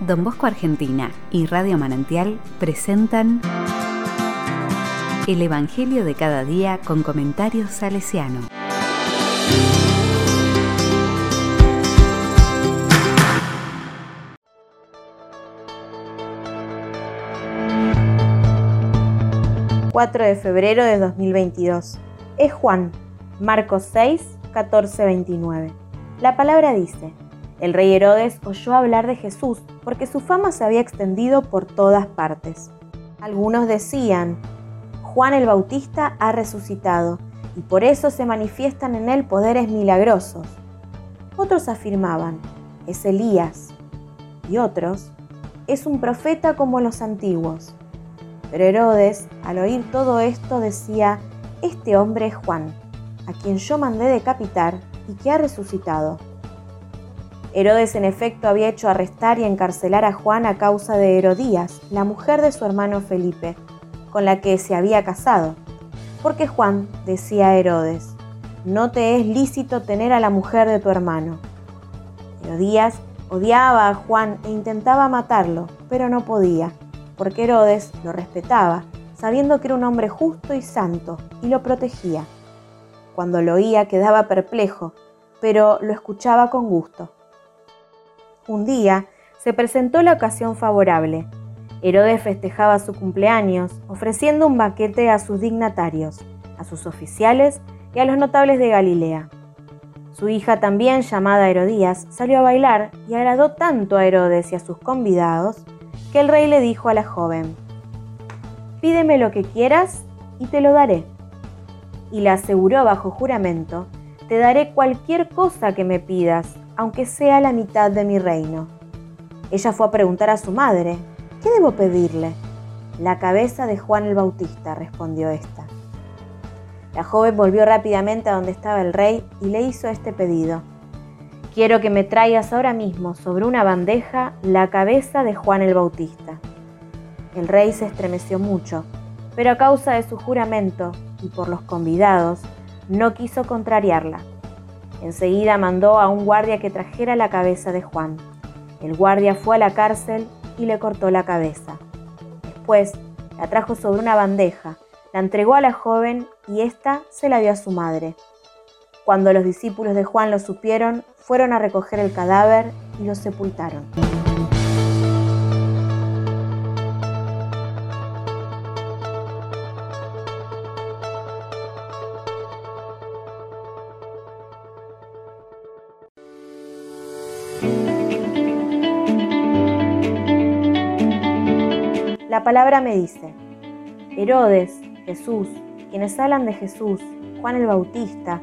Don Bosco Argentina y Radio Manantial presentan El Evangelio de cada día con comentarios salesiano. ...4 de febrero de 2022... ...es Juan... ...Marcos 6, 14, 29... ...la palabra dice... El rey Herodes oyó hablar de Jesús porque su fama se había extendido por todas partes. Algunos decían, Juan el Bautista ha resucitado y por eso se manifiestan en él poderes milagrosos. Otros afirmaban, es Elías. Y otros, es un profeta como los antiguos. Pero Herodes, al oír todo esto, decía, este hombre es Juan, a quien yo mandé decapitar y que ha resucitado. Herodes en efecto había hecho arrestar y encarcelar a Juan a causa de Herodías, la mujer de su hermano Felipe, con la que se había casado. Porque Juan decía a Herodes, no te es lícito tener a la mujer de tu hermano. Herodías odiaba a Juan e intentaba matarlo, pero no podía, porque Herodes lo respetaba, sabiendo que era un hombre justo y santo, y lo protegía. Cuando lo oía quedaba perplejo, pero lo escuchaba con gusto. Un día se presentó la ocasión favorable. Herodes festejaba su cumpleaños, ofreciendo un banquete a sus dignatarios, a sus oficiales y a los notables de Galilea. Su hija también, llamada Herodías, salió a bailar y agradó tanto a Herodes y a sus convidados que el rey le dijo a la joven, Pídeme lo que quieras y te lo daré. Y le aseguró bajo juramento, Te daré cualquier cosa que me pidas, aunque sea la mitad de mi reino. Ella fue a preguntar a su madre, ¿qué debo pedirle? La cabeza de Juan el Bautista, respondió esta. La joven volvió rápidamente a donde estaba el rey y le hizo este pedido. Quiero que me traigas ahora mismo sobre una bandeja la cabeza de Juan el Bautista. El rey se estremeció mucho, pero a causa de su juramento y por los convidados, no quiso contrariarla. Enseguida mandó a un guardia que trajera la cabeza de Juan. El guardia fue a la cárcel y le cortó la cabeza. Después la trajo sobre una bandeja, la entregó a la joven y ésta se la dio a su madre. Cuando los discípulos de Juan lo supieron, fueron a recoger el cadáver y lo sepultaron. La palabra me dice, Herodes, Jesús, quienes hablan de Jesús, Juan el Bautista,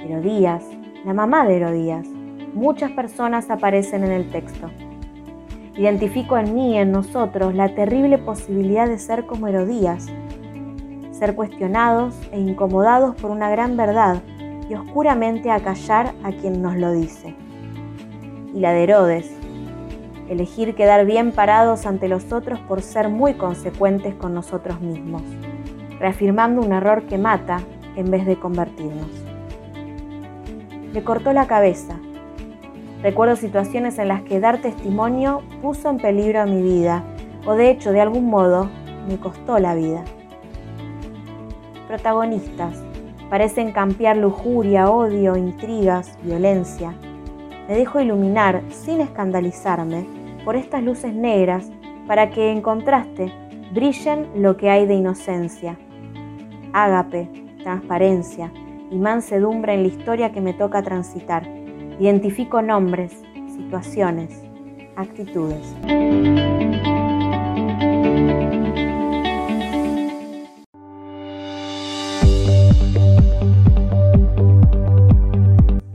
Herodías, la mamá de Herodías, muchas personas aparecen en el texto. Identifico en mí, en nosotros, la terrible posibilidad de ser como Herodías, ser cuestionados e incomodados por una gran verdad y oscuramente acallar a quien nos lo dice. Y la de Herodes, elegir quedar bien parados ante los otros por ser muy consecuentes con nosotros mismos, reafirmando un error que mata en vez de convertirnos. Le cortó la cabeza. Recuerdo situaciones en las que dar testimonio puso en peligro mi vida o de hecho de algún modo me costó la vida. Protagonistas parecen campear lujuria, odio, intrigas, violencia. Me dejo iluminar sin escandalizarme por estas luces negras para que en contraste brillen lo que hay de inocencia, ágape, transparencia y mansedumbre en la historia que me toca transitar. Identifico nombres, situaciones, actitudes.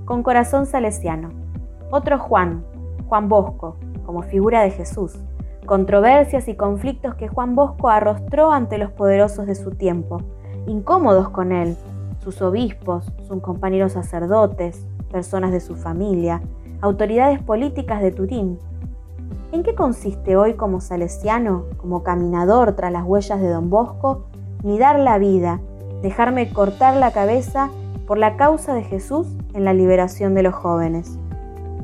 Con corazón salesiano. Otro Juan, Juan Bosco, como figura de Jesús, controversias y conflictos que Juan Bosco arrostró ante los poderosos de su tiempo, incómodos con él, sus obispos, sus compañeros sacerdotes, personas de su familia, autoridades políticas de Turín. ¿En qué consiste hoy como salesiano, como caminador tras las huellas de don Bosco, mi dar la vida, dejarme cortar la cabeza por la causa de Jesús en la liberación de los jóvenes?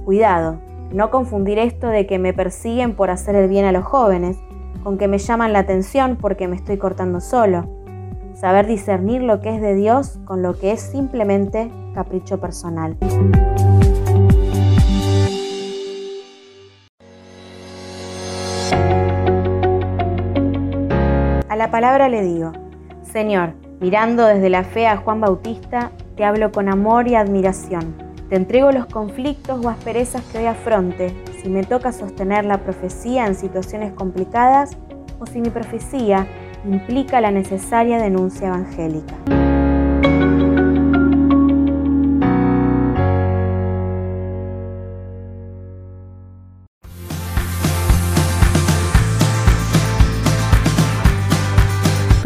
Cuidado, No confundir esto de que me persiguen por hacer el bien a los jóvenes, con que me llaman la atención porque me estoy cortando solo. Saber discernir lo que es de Dios con lo que es simplemente capricho personal. A la palabra le digo, Señor, mirando desde la fe a Juan Bautista, te hablo con amor y admiración. Te entrego los conflictos o asperezas que hoy afronte, si me toca sostener la profecía en situaciones complicadas o si mi profecía implica la necesaria denuncia evangélica.